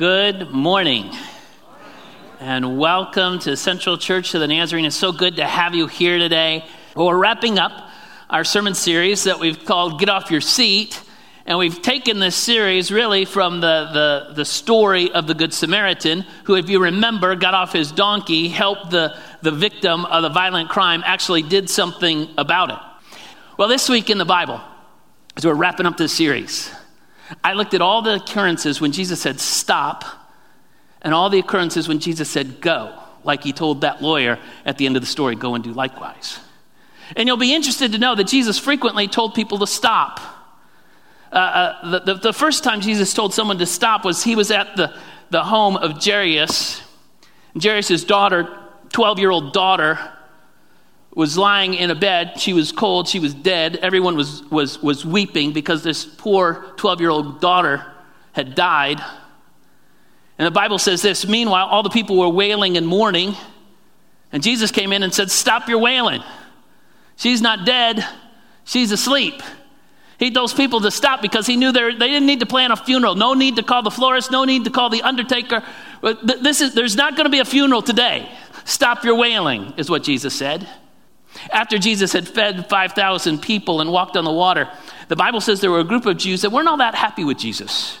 Good morning. And welcome to Central Church of the Nazarene. It's so good to have you here today. We're wrapping up our sermon series that we've called Get Off Your Seat. And we've taken this series really from the, the, the story of the Good Samaritan, who, if you remember, got off his donkey, helped the, the victim of the violent crime, actually did something about it. Well, this week in the Bible, as we're wrapping up this series, I looked at all the occurrences when Jesus said stop and all the occurrences when Jesus said go, like he told that lawyer at the end of the story, go and do likewise. And you'll be interested to know that Jesus frequently told people to stop. Uh, uh, the, the, the, first time Jesus told someone to stop was he was at the, the home of Jairus. Jairus' daughter, 12 year old daughter, was lying in a bed. She was cold. She was dead. Everyone was, was, was weeping because this poor 12 year old daughter had died. And the Bible says this Meanwhile, all the people were wailing and mourning. And Jesus came in and said, Stop your wailing. She's not dead, she's asleep. He told those people to stop because he knew they didn't need to plan a funeral. No need to call the florist, no need to call the undertaker. This is, there's not going to be a funeral today. Stop your wailing, is what Jesus said. After Jesus had fed 5,000 people and walked on the water, the Bible says there were a group of Jews that weren't all that happy with Jesus.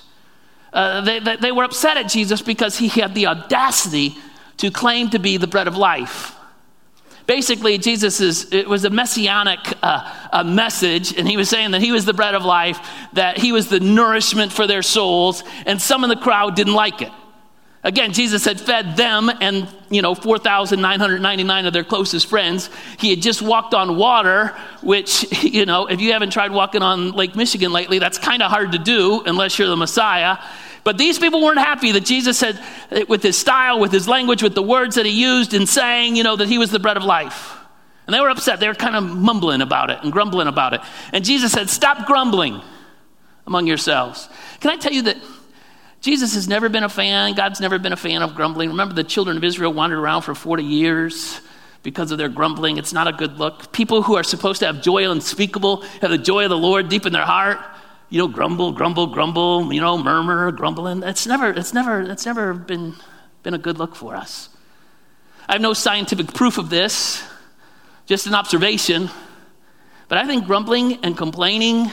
Uh, they, they, they, were upset at Jesus because he had the audacity to claim to be the bread of life. Basically, Jesus is, it was a messianic uh, a message, and he was saying that he was the bread of life, that he was the nourishment for their souls, and some in the crowd didn't like it. Again, Jesus had fed them and, you know, 4,999 of their closest friends. He had just walked on water, which, you know, if you haven't tried walking on Lake Michigan lately, that's kind of hard to do unless you're the Messiah. But these people weren't happy that Jesus had, with his style, with his language, with the words that he used in saying, you know, that he was the bread of life. And they were upset. They were kind of mumbling about it and grumbling about it. And Jesus said, Stop grumbling among yourselves. Can I tell you that Jesus has never been a fan, God's never been a fan of grumbling. Remember, the children of Israel wandered around for 40 years because of their grumbling. It's not a good look. People who are supposed to have joy unspeakable, have the joy of the Lord deep in their heart, you know, grumble, grumble, grumble, you know, murmur, grumbling. It's never, it's never, it's never been, been a good look for us. I have no scientific proof of this, just an observation. But I think grumbling and complaining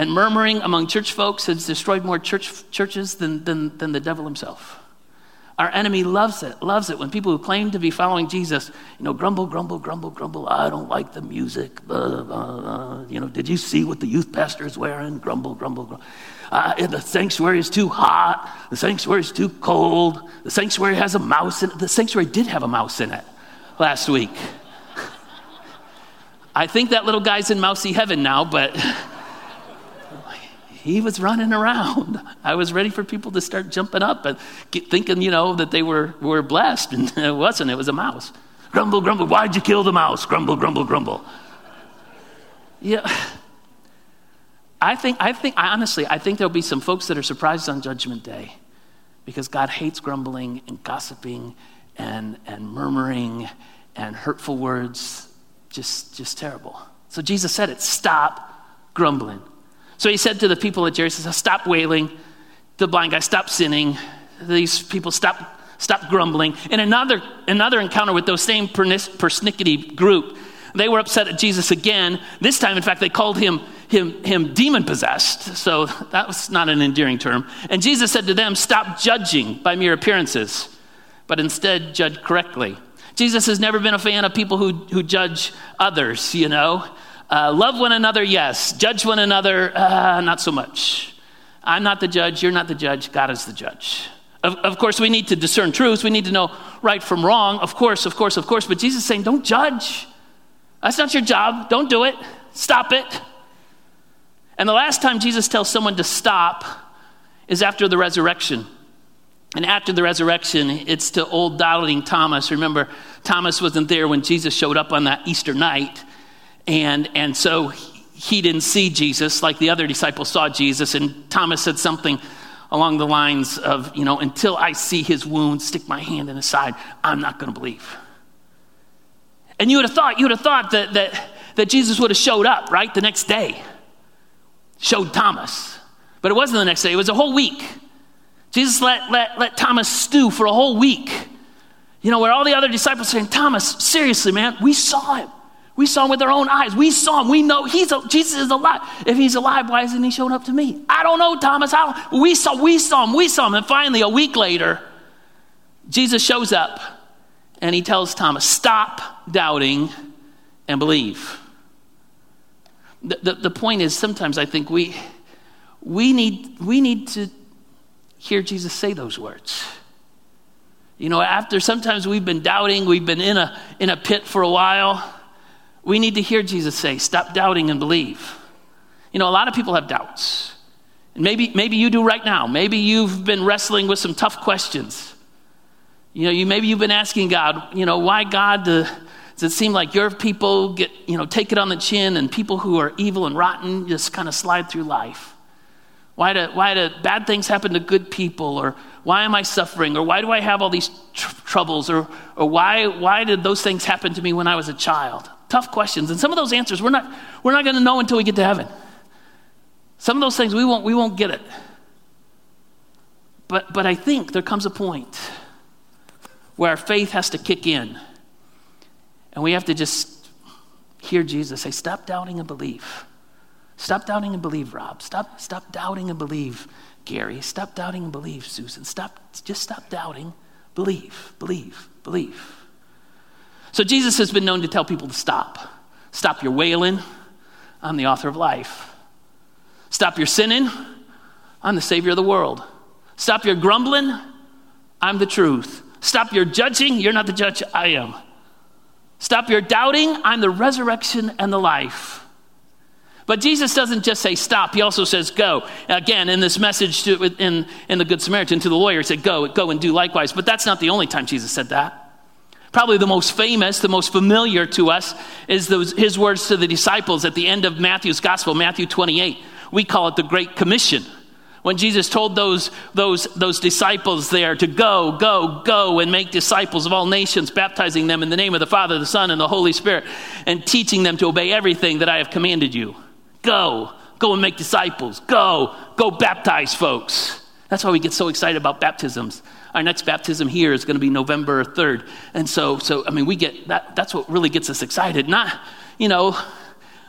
and murmuring among church folks has destroyed more church, churches than, than, than the devil himself. Our enemy loves it, loves it when people who claim to be following Jesus, you know, grumble, grumble, grumble, grumble. I don't like the music. Blah, blah, blah. You know, did you see what the youth pastor is wearing? Grumble, grumble, grumble. Uh, the sanctuary is too hot. The sanctuary is too cold. The sanctuary has a mouse in it. The sanctuary did have a mouse in it last week. I think that little guy's in mousy heaven now, but he was running around. I was ready for people to start jumping up and get, thinking, you know, that they were, were blessed, and it wasn't. It was a mouse. Grumble, grumble. Why'd you kill the mouse? Grumble, grumble, grumble. Yeah. I think, I think, honestly, I think there'll be some folks that are surprised on Judgment Day because God hates grumbling and gossiping and, and murmuring and hurtful words. Just, just terrible. So Jesus said it stop grumbling. So he said to the people at Jericho, Stop wailing. The blind guy, stop sinning. These people, stop, stop grumbling. In another, another encounter with those same persnickety group, they were upset at Jesus again. This time, in fact, they called him, him, him demon possessed. So that was not an endearing term. And Jesus said to them, Stop judging by mere appearances, but instead judge correctly. Jesus has never been a fan of people who, who judge others, you know. Uh, love one another, yes. Judge one another, uh, not so much. I'm not the judge, you're not the judge, God is the judge. Of, of course, we need to discern truths, We need to know right from wrong. Of course, of course, of course. But Jesus is saying, don't judge. That's not your job. Don't do it. Stop it. And the last time Jesus tells someone to stop is after the resurrection. And after the resurrection, it's to old doubting Thomas. Remember, Thomas wasn't there when Jesus showed up on that Easter night. And, and so he didn't see Jesus like the other disciples saw Jesus. And Thomas said something along the lines of, you know, until I see his wound, stick my hand in his side, I'm not going to believe. And you would have thought, you would have thought that, that, that Jesus would have showed up, right, the next day. Showed Thomas. But it wasn't the next day, it was a whole week. Jesus let, let, let Thomas stew for a whole week. You know, where all the other disciples saying, Thomas, seriously, man, we saw him. We saw him with our own eyes. We saw him. We know he's a, Jesus is alive. If he's alive, why isn't he showing up to me? I don't know, Thomas. I don't, we saw, we saw him. We saw him. And finally, a week later, Jesus shows up and he tells Thomas, Stop doubting and believe. The, the, the point is, sometimes I think we, we, need, we need to hear Jesus say those words. You know, after sometimes we've been doubting, we've been in a, in a pit for a while, we need to hear Jesus say, Stop doubting and believe. You know, a lot of people have doubts. And maybe, maybe you do right now. Maybe you've been wrestling with some tough questions. You know, you, maybe you've been asking God, you know, why God does it seem like your people get, you know, take it on the chin and people who are evil and rotten just kind of slide through life? Why do, why do bad things happen to good people? Or why am I suffering? Or why do I have all these tr- troubles? Or, or why, why did those things happen to me when I was a child? Tough questions. And some of those answers we're not, we're not going to know until we get to heaven. Some of those things we won't, we won't get it. But, but I think there comes a point where our faith has to kick in. And we have to just hear Jesus say, Stop doubting and believe. Stop doubting and believe, Rob. Stop, stop doubting and believe, Gary. Stop doubting and believe, Susan. Stop, just stop doubting. Believe, believe, believe. So Jesus has been known to tell people to stop. Stop your wailing. I'm the author of life. Stop your sinning. I'm the Savior of the world. Stop your grumbling. I'm the truth. Stop your judging. You're not the judge. I am. Stop your doubting. I'm the resurrection and the life. But Jesus doesn't just say stop, he also says go. Again, in this message to, in, in the Good Samaritan to the lawyer, he said go, go and do likewise. But that's not the only time Jesus said that. Probably the most famous, the most familiar to us is those, his words to the disciples at the end of Matthew's gospel, Matthew 28. We call it the Great Commission. When Jesus told those, those, those disciples there to go, go, go and make disciples of all nations, baptizing them in the name of the Father, the Son, and the Holy Spirit, and teaching them to obey everything that I have commanded you. Go. Go and make disciples. Go. Go baptize folks. That's why we get so excited about baptisms. Our next baptism here is going to be November 3rd. And so, so I mean, we get that, that's what really gets us excited. Not, you know,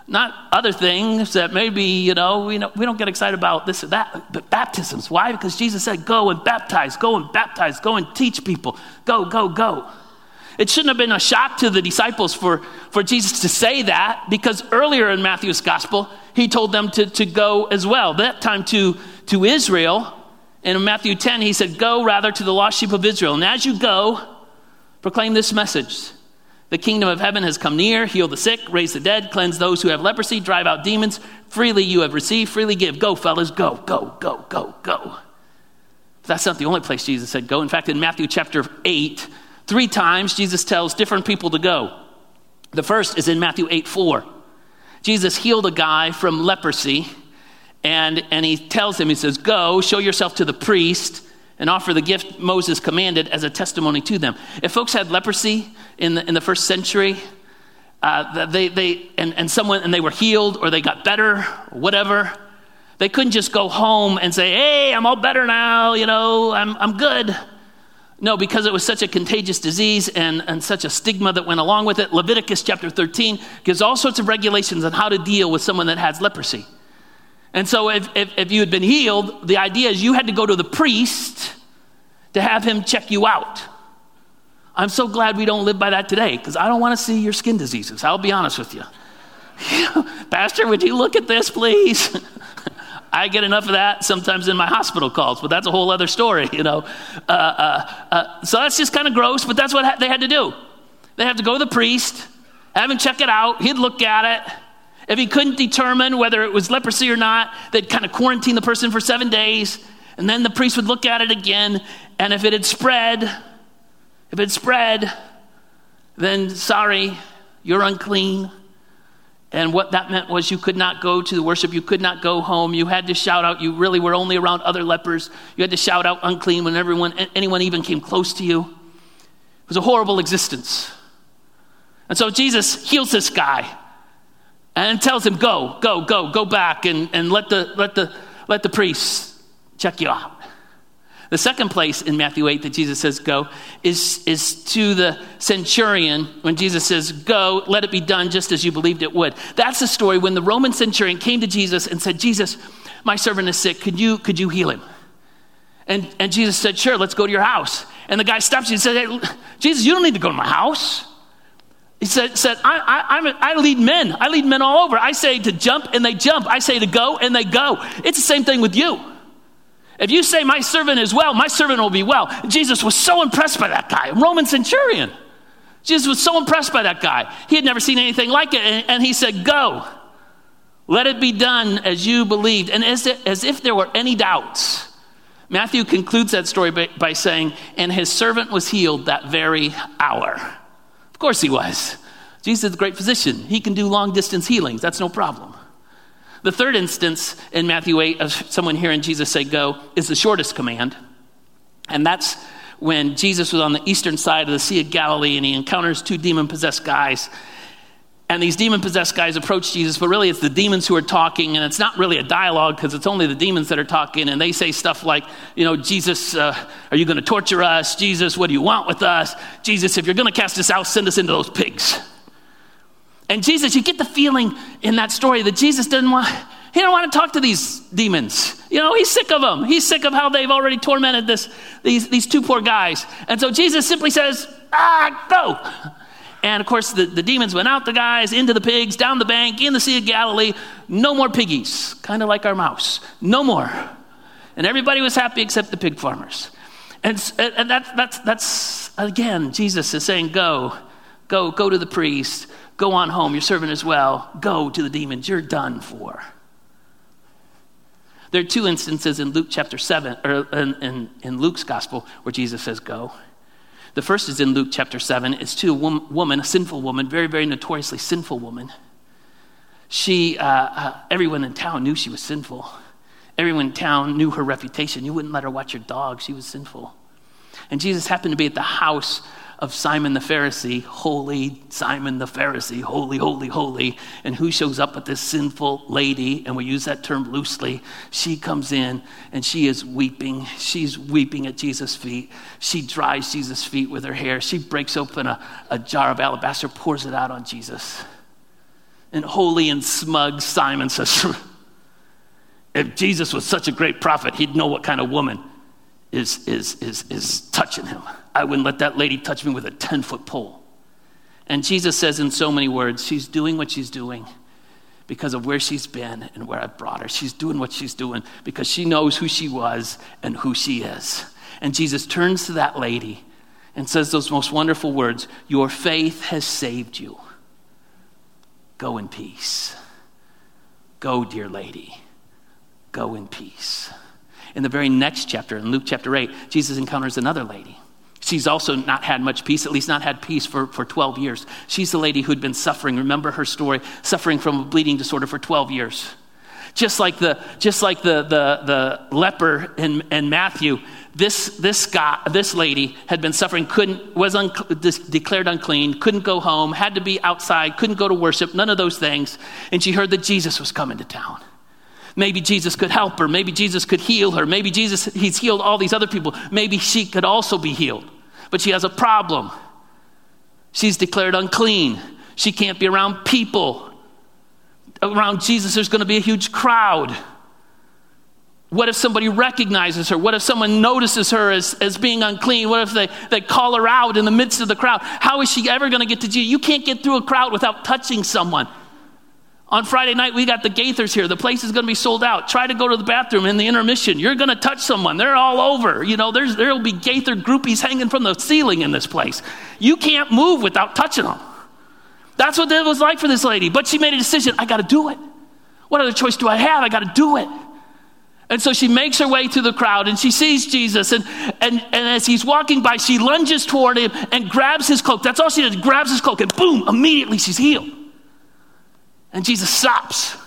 not other things that maybe, you know, we, know, we don't get excited about this or that, but baptisms. Why? Because Jesus said, go and baptize, go and baptize, go and teach people. Go, go, go. It shouldn't have been a shock to the disciples for, for Jesus to say that because earlier in Matthew's gospel, he told them to, to go as well. That time to, to Israel. And in Matthew 10, he said, Go rather to the lost sheep of Israel. And as you go, proclaim this message The kingdom of heaven has come near. Heal the sick, raise the dead, cleanse those who have leprosy, drive out demons. Freely you have received, freely give. Go, fellas, go, go, go, go, go. But that's not the only place Jesus said go. In fact, in Matthew chapter 8, three times Jesus tells different people to go. The first is in Matthew 8 4. Jesus healed a guy from leprosy, and, and he tells him, he says, Go, show yourself to the priest, and offer the gift Moses commanded as a testimony to them. If folks had leprosy in the, in the first century, uh, they, they, and, and someone, and they were healed or they got better whatever, they couldn't just go home and say, Hey, I'm all better now, you know, I'm, I'm good. No, because it was such a contagious disease and, and such a stigma that went along with it. Leviticus chapter 13 gives all sorts of regulations on how to deal with someone that has leprosy. And so, if, if, if you had been healed, the idea is you had to go to the priest to have him check you out. I'm so glad we don't live by that today because I don't want to see your skin diseases. I'll be honest with you. Pastor, would you look at this, please? I get enough of that sometimes in my hospital calls, but that's a whole other story, you know. Uh, uh, uh, so that's just kind of gross, but that's what ha- they had to do. They have to go to the priest, have him check it out. He'd look at it. If he couldn't determine whether it was leprosy or not, they'd kind of quarantine the person for seven days, and then the priest would look at it again. And if it had spread, if it spread, then sorry, you're unclean. And what that meant was you could not go to the worship, you could not go home. You had to shout out. You really were only around other lepers. You had to shout out unclean when everyone, anyone even came close to you. It was a horrible existence. And so Jesus heals this guy and tells him, Go, go, go, go back and, and let, the, let, the, let the priest check you out. The second place in Matthew 8 that Jesus says go is, is to the centurion when Jesus says, Go, let it be done just as you believed it would. That's the story when the Roman centurion came to Jesus and said, Jesus, my servant is sick. Could you, could you heal him? And, and Jesus said, Sure, let's go to your house. And the guy stops you and said, hey, Jesus, you don't need to go to my house. He said, said I, I, I, lead men. I lead men all over. I say to jump and they jump. I say to go and they go. It's the same thing with you. If you say, My servant is well, my servant will be well. Jesus was so impressed by that guy, Roman centurion. Jesus was so impressed by that guy. He had never seen anything like it. And, and he said, Go, let it be done as you believed. And as, as if there were any doubts, Matthew concludes that story by, by saying, And his servant was healed that very hour. Of course he was. Jesus is a great physician. He can do long distance healings. That's no problem. The third instance in Matthew 8 of someone hearing Jesus say go is the shortest command. And that's when Jesus was on the eastern side of the Sea of Galilee and he encounters two demon possessed guys. And these demon possessed guys approach Jesus, but really it's the demons who are talking, and it's not really a dialogue because it's only the demons that are talking. And they say stuff like, you know, Jesus, uh, are you going to torture us? Jesus, what do you want with us? Jesus, if you're going to cast us out, send us into those pigs. And Jesus, you get the feeling in that story that Jesus didn't want, he didn't want to talk to these demons. You know, he's sick of them. He's sick of how they've already tormented this, these, these two poor guys. And so Jesus simply says, ah, go. And of course, the, the demons went out the guys, into the pigs, down the bank, in the Sea of Galilee. No more piggies, kind of like our mouse. No more. And everybody was happy except the pig farmers. And, and that, that's, that's, again, Jesus is saying, go, go, go to the priest Go on home, your servant is well. Go to the demons, you're done for. There are two instances in Luke chapter 7, or in, in, in Luke's gospel, where Jesus says, Go. The first is in Luke chapter 7. It's to a woman, a sinful woman, very, very notoriously sinful woman. She, uh, uh, everyone in town knew she was sinful. Everyone in town knew her reputation. You wouldn't let her watch your dog, she was sinful. And Jesus happened to be at the house of Simon the Pharisee, holy Simon the Pharisee, holy, holy, holy. And who shows up with this sinful lady? And we use that term loosely. She comes in and she is weeping. She's weeping at Jesus' feet. She dries Jesus' feet with her hair. She breaks open a, a jar of alabaster, pours it out on Jesus. And holy and smug Simon says, If Jesus was such a great prophet, he'd know what kind of woman is, is, is, is touching him. I wouldn't let that lady touch me with a 10 foot pole. And Jesus says in so many words, she's doing what she's doing because of where she's been and where I brought her. She's doing what she's doing because she knows who she was and who she is. And Jesus turns to that lady and says those most wonderful words Your faith has saved you. Go in peace. Go, dear lady. Go in peace. In the very next chapter, in Luke chapter 8, Jesus encounters another lady. She's also not had much peace, at least not had peace for, for 12 years. She's the lady who'd been suffering. Remember her story, suffering from a bleeding disorder for 12 years. Just like the, just like the, the, the leper in, in Matthew, this, this, guy, this lady had been suffering, couldn't, was un, declared unclean, couldn't go home, had to be outside, couldn't go to worship, none of those things. And she heard that Jesus was coming to town. Maybe Jesus could help her. Maybe Jesus could heal her. Maybe Jesus, he's healed all these other people. Maybe she could also be healed. But she has a problem. She's declared unclean. She can't be around people. Around Jesus, there's going to be a huge crowd. What if somebody recognizes her? What if someone notices her as, as being unclean? What if they, they call her out in the midst of the crowd? How is she ever going to get to Jesus? You can't get through a crowd without touching someone. On Friday night, we got the Gaithers here. The place is going to be sold out. Try to go to the bathroom in the intermission. You're going to touch someone. They're all over. You know, there'll be Gaither groupies hanging from the ceiling in this place. You can't move without touching them. That's what it was like for this lady. But she made a decision I got to do it. What other choice do I have? I got to do it. And so she makes her way through the crowd and she sees Jesus. And, and, and as he's walking by, she lunges toward him and grabs his cloak. That's all she does, grabs his cloak, and boom, immediately she's healed. And Jesus stops.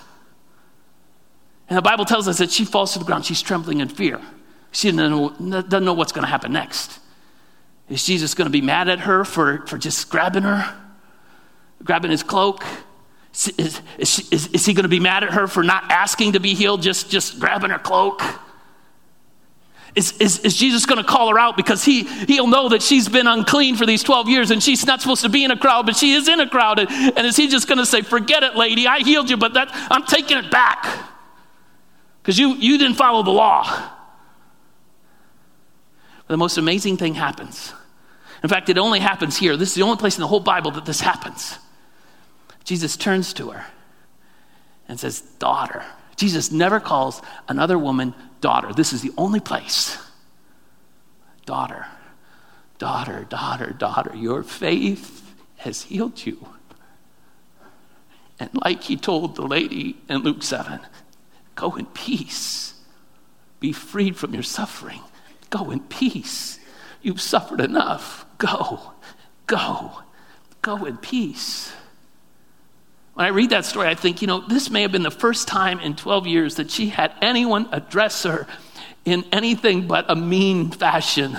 And the Bible tells us that she falls to the ground. She's trembling in fear. She doesn't know, doesn't know what's going to happen next. Is Jesus going to be mad at her for, for just grabbing her, grabbing his cloak? Is, is, is, is, he going to be mad at her for not asking to be healed, just, just grabbing her cloak? Is, is, is Jesus going to call her out because he, he'll know that she's been unclean for these 12 years and she's not supposed to be in a crowd, but she is in a crowd? And, and is he just going to say, Forget it, lady, I healed you, but that, I'm taking it back because you, you didn't follow the law? But the most amazing thing happens. In fact, it only happens here. This is the only place in the whole Bible that this happens. Jesus turns to her and says, Daughter. Jesus never calls another woman daughter. This is the only place. Daughter, daughter, daughter, daughter, your faith has healed you. And like he told the lady in Luke 7, go in peace. Be freed from your suffering. Go in peace. You've suffered enough. Go, go, go in peace. When I read that story, I think, you know, this may have been the first time in 12 years that she had anyone address her in anything but a mean fashion.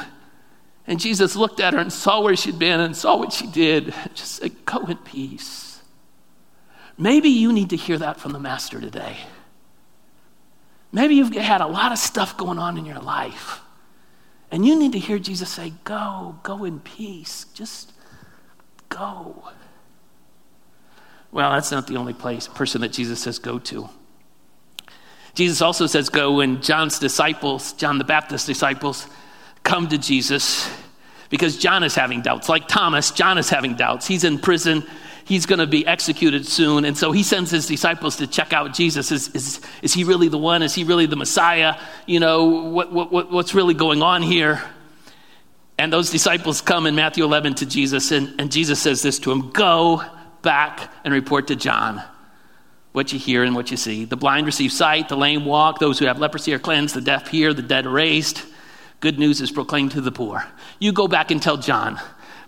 And Jesus looked at her and saw where she'd been and saw what she did. Just said, Go in peace. Maybe you need to hear that from the Master today. Maybe you've had a lot of stuff going on in your life. And you need to hear Jesus say, Go, go in peace. Just go. Well, that's not the only place, person that Jesus says go to. Jesus also says go when John's disciples, John the Baptist's disciples, come to Jesus because John is having doubts. Like Thomas, John is having doubts. He's in prison. He's going to be executed soon. And so he sends his disciples to check out Jesus. Is, is, is he really the one? Is he really the Messiah? You know, what, what, what's really going on here? And those disciples come in Matthew 11 to Jesus, and, and Jesus says this to him Go back and report to John what you hear and what you see. The blind receive sight, the lame walk, those who have leprosy are cleansed, the deaf hear, the dead are raised. Good news is proclaimed to the poor. You go back and tell John.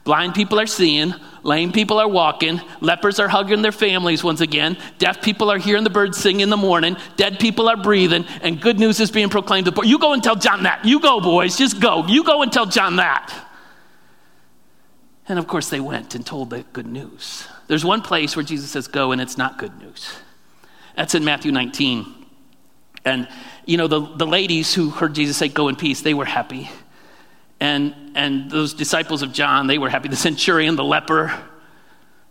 Blind people are seeing, lame people are walking, lepers are hugging their families once again, deaf people are hearing the birds sing in the morning, dead people are breathing, and good news is being proclaimed to the poor. You go and tell John that. You go, boys, just go. You go and tell John that. And of course, they went and told the good news. There's one place where Jesus says, Go, and it's not good news. That's in Matthew 19. And, you know, the, the ladies who heard Jesus say, Go in peace, they were happy. And, and those disciples of John, they were happy. The centurion, the leper,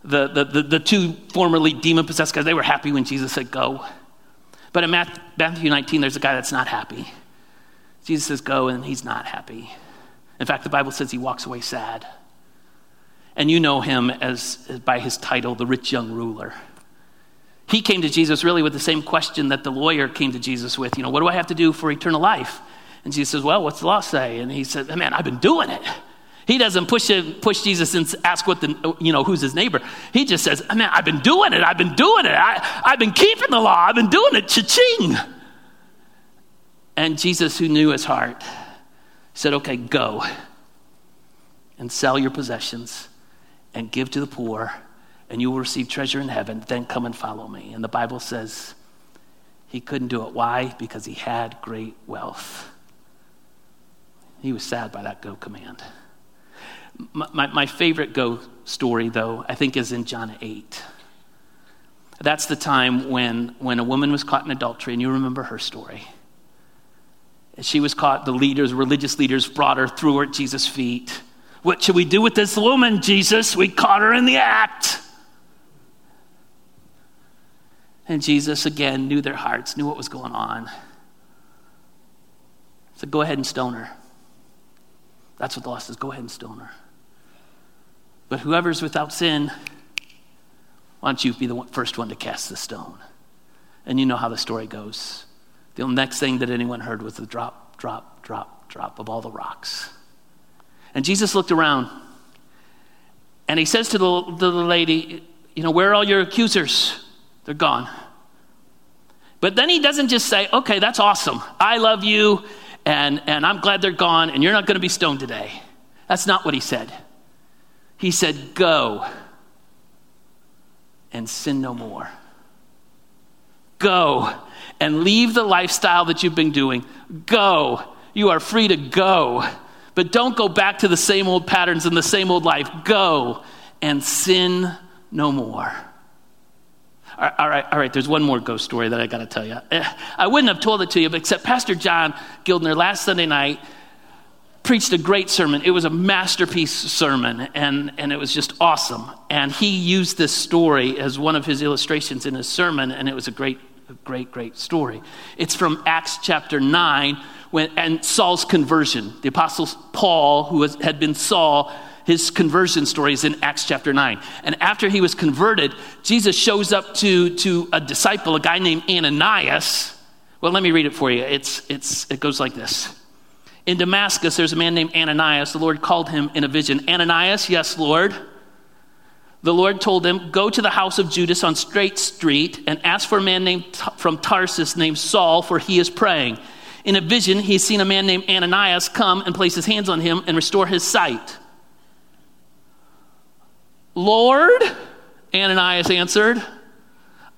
the, the, the, the two formerly demon possessed guys, they were happy when Jesus said, Go. But in Matthew 19, there's a guy that's not happy. Jesus says, Go, and he's not happy. In fact, the Bible says he walks away sad. And you know him as, by his title, the rich young ruler. He came to Jesus really with the same question that the lawyer came to Jesus with. You know, what do I have to do for eternal life? And Jesus says, Well, what's the law say? And he said, Man, I've been doing it. He doesn't push, push Jesus and ask what the, you know, who's his neighbor. He just says, Man, I've been doing it. I've been doing it. I, I've been keeping the law. I've been doing it. Cha-ching. And Jesus, who knew his heart, said, Okay, go and sell your possessions and give to the poor, and you will receive treasure in heaven. Then come and follow me. And the Bible says he couldn't do it. Why? Because he had great wealth. He was sad by that go command. My, my, my favorite go story, though, I think is in John 8. That's the time when, when a woman was caught in adultery, and you remember her story. She was caught, the leaders, religious leaders, brought her, threw her at Jesus' feet. What should we do with this woman, Jesus? We caught her in the act. And Jesus, again, knew their hearts, knew what was going on. So Go ahead and stone her. That's what the law says go ahead and stone her. But whoever's without sin, why don't you be the first one to cast the stone? And you know how the story goes. The next thing that anyone heard was the drop, drop, drop, drop of all the rocks. And Jesus looked around and he says to the, the lady, You know, where are all your accusers? They're gone. But then he doesn't just say, Okay, that's awesome. I love you and, and I'm glad they're gone and you're not going to be stoned today. That's not what he said. He said, Go and sin no more. Go and leave the lifestyle that you've been doing. Go. You are free to go but don't go back to the same old patterns and the same old life. Go and sin no more. All right, all right, there's one more ghost story that I got to tell you. Eh, I wouldn't have told it to you, except Pastor John Gildner last Sunday night preached a great sermon. It was a masterpiece sermon, and, and it was just awesome. And he used this story as one of his illustrations in his sermon, and it was a great, a great, great story. It's from Acts chapter 9 when, and Saul's conversion. The apostle Paul, who was, had been Saul, his conversion story is in Acts chapter 9. And after he was converted, Jesus shows up to, to a disciple, a guy named Ananias. Well, let me read it for you. It's, it's, it goes like this. In Damascus, there's a man named Ananias. The Lord called him in a vision. Ananias, yes, Lord. The Lord told him, Go to the house of Judas on Straight Street and ask for a man named from Tarsus named Saul, for he is praying. In a vision, he's seen a man named Ananias come and place his hands on him and restore his sight. Lord, Ananias answered,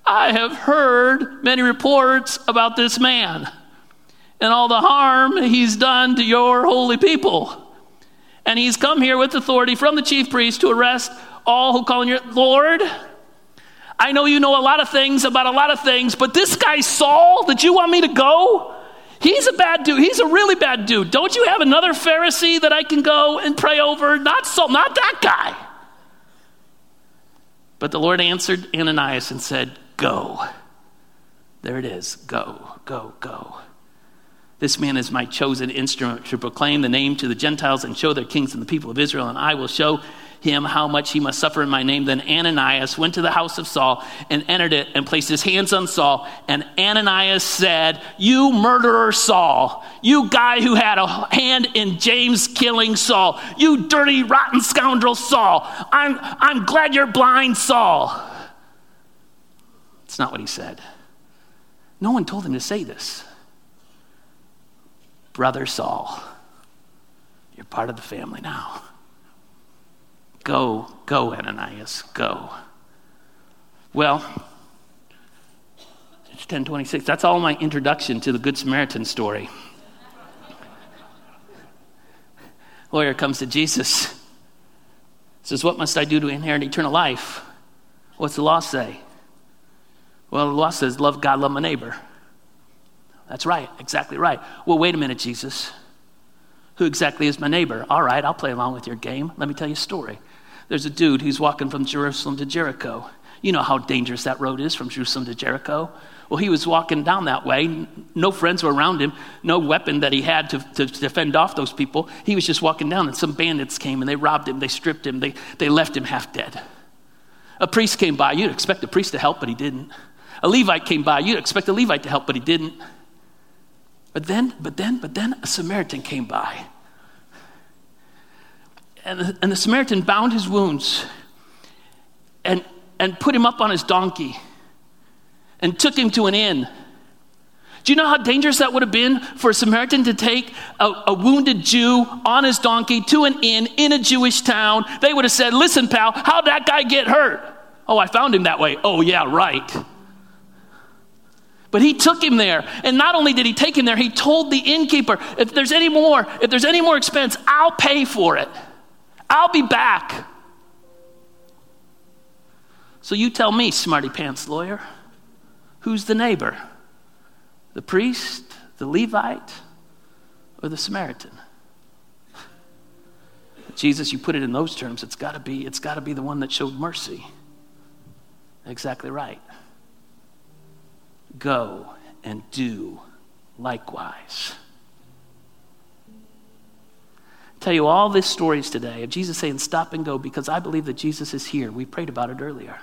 I have heard many reports about this man and all the harm he's done to your holy people. And he's come here with authority from the chief priest to arrest all who call on your Lord. I know you know a lot of things about a lot of things, but this guy Saul that you want me to go, he's a bad dude. He's a really bad dude. Don't you have another Pharisee that I can go and pray over? Not so, not that guy. But the Lord answered Ananias and said, Go. There it is. Go, go, go. This man is my chosen instrument to proclaim the name to the Gentiles and show their kings and the people of Israel, and I will show him how much he must suffer in my name. Then Ananias went to the house of Saul and entered it and placed his hands on Saul. And Ananias said, You murderer Saul, you guy who had a hand in James killing Saul, you dirty, rotten scoundrel Saul, I'm, I'm glad you're blind, Saul. It's not what he said. No one told him to say this. Brother Saul, you're part of the family now. Go, go, Ananias, go. Well, it's 1026. That's all my introduction to the Good Samaritan story. Lawyer comes to Jesus, says, What must I do to inherit eternal life? What's the law say? Well, the law says, Love God, love my neighbor. That's right, exactly right. Well, wait a minute, Jesus. Who exactly is my neighbor? All right, I'll play along with your game. Let me tell you a story. There's a dude who's walking from Jerusalem to Jericho. You know how dangerous that road is from Jerusalem to Jericho. Well, he was walking down that way. No friends were around him, no weapon that he had to, to, defend off those people. He was just walking down, and some bandits came and they robbed him, they stripped him, they, they left him half dead. A priest came by. You'd expect a priest to help, but he didn't. A Levite came by. You'd expect a Levite to help, but he didn't. But then, but then, but then a Samaritan came by. And the, and the Samaritan bound his wounds and, and put him up on his donkey and took him to an inn. Do you know how dangerous that would have been for a Samaritan to take a, a, wounded Jew on his donkey to an inn in a Jewish town? They would have said, Listen, pal, how'd that guy get hurt? Oh, I found him that way. Oh, yeah, right. But he took him there. And not only did he take him there, he told the innkeeper, if there's any more, if there's any more expense, I'll pay for it. I'll be back. So you tell me, smarty pants lawyer, who's the neighbor? The priest, the Levite, or the Samaritan? Jesus, you put it in those terms, it's got to be it's got to be the one that showed mercy. Exactly right go and do likewise. Tell you all these stories today of Jesus saying, Stop and go, because I believe that Jesus is here. We prayed about it earlier.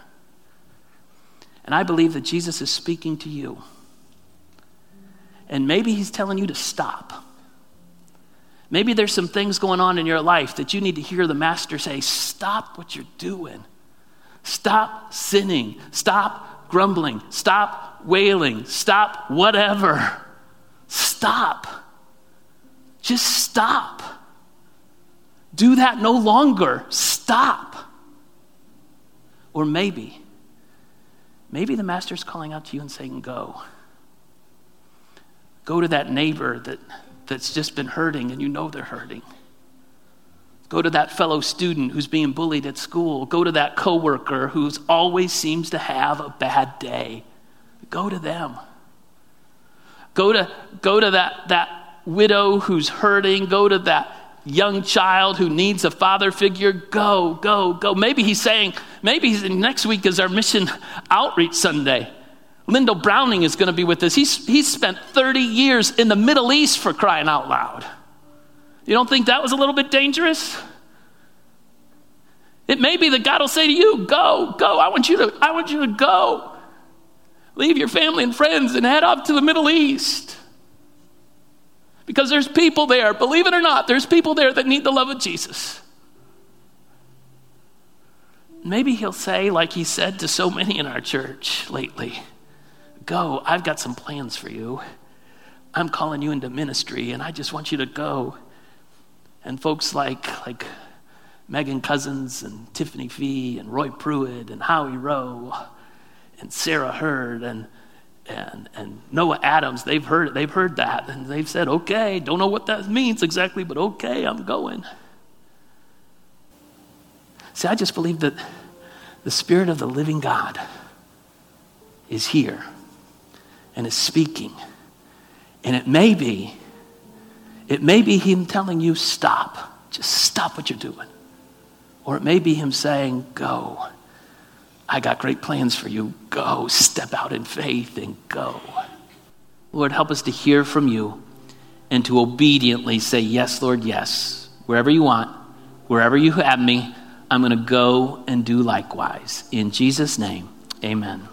And I believe that Jesus is speaking to you. And maybe he's telling you to stop. Maybe there's some things going on in your life that you need to hear the Master say, Stop what you're doing. Stop sinning. Stop grumbling. Stop wailing. Stop whatever. Stop. Just stop. Do that no longer. Stop. Or maybe, maybe the master's calling out to you and saying, Go. Go to that neighbor that, that's just been hurting and you know they're hurting. Go to that fellow student who's being bullied at school. Go to that coworker who always seems to have a bad day. Go to them. Go to, go to that, that widow who's hurting. Go to that young child who needs a father figure, go, go, go. Maybe he's saying, maybe he's, next week is our mission outreach Sunday. Lyndall Browning is going to be with us. He's, he's spent 30 years in the Middle East for crying out loud. You don't think that was a little bit dangerous? It may be that God will say to you, Go, go. I want you to, I want you to go. Leave your family and friends and head off to the Middle East. Because there's people there, believe it or not, there's people there that need the love of Jesus. Maybe he'll say, like he said to so many in our church lately, Go, I've got some plans for you. I'm calling you into ministry, and I just want you to go. And folks like, like Megan Cousins and Tiffany Fee and Roy Pruitt and Howie Rowe and Sarah Hurd and and, and Noah Adams, they've heard, they've heard that and they've said, okay, don't know what that means exactly, but okay, I'm going. See, I just believe that the Spirit of the living God is here and is speaking. And it may be, it may be Him telling you, stop, just stop what you're doing. Or it may be Him saying, go I got great plans for you. Go, step out in faith and go. Lord, help us to hear from you and to obediently say, Yes, Lord, yes. Wherever you want, wherever you have me, I'm going to go and do likewise. In Jesus' name, amen.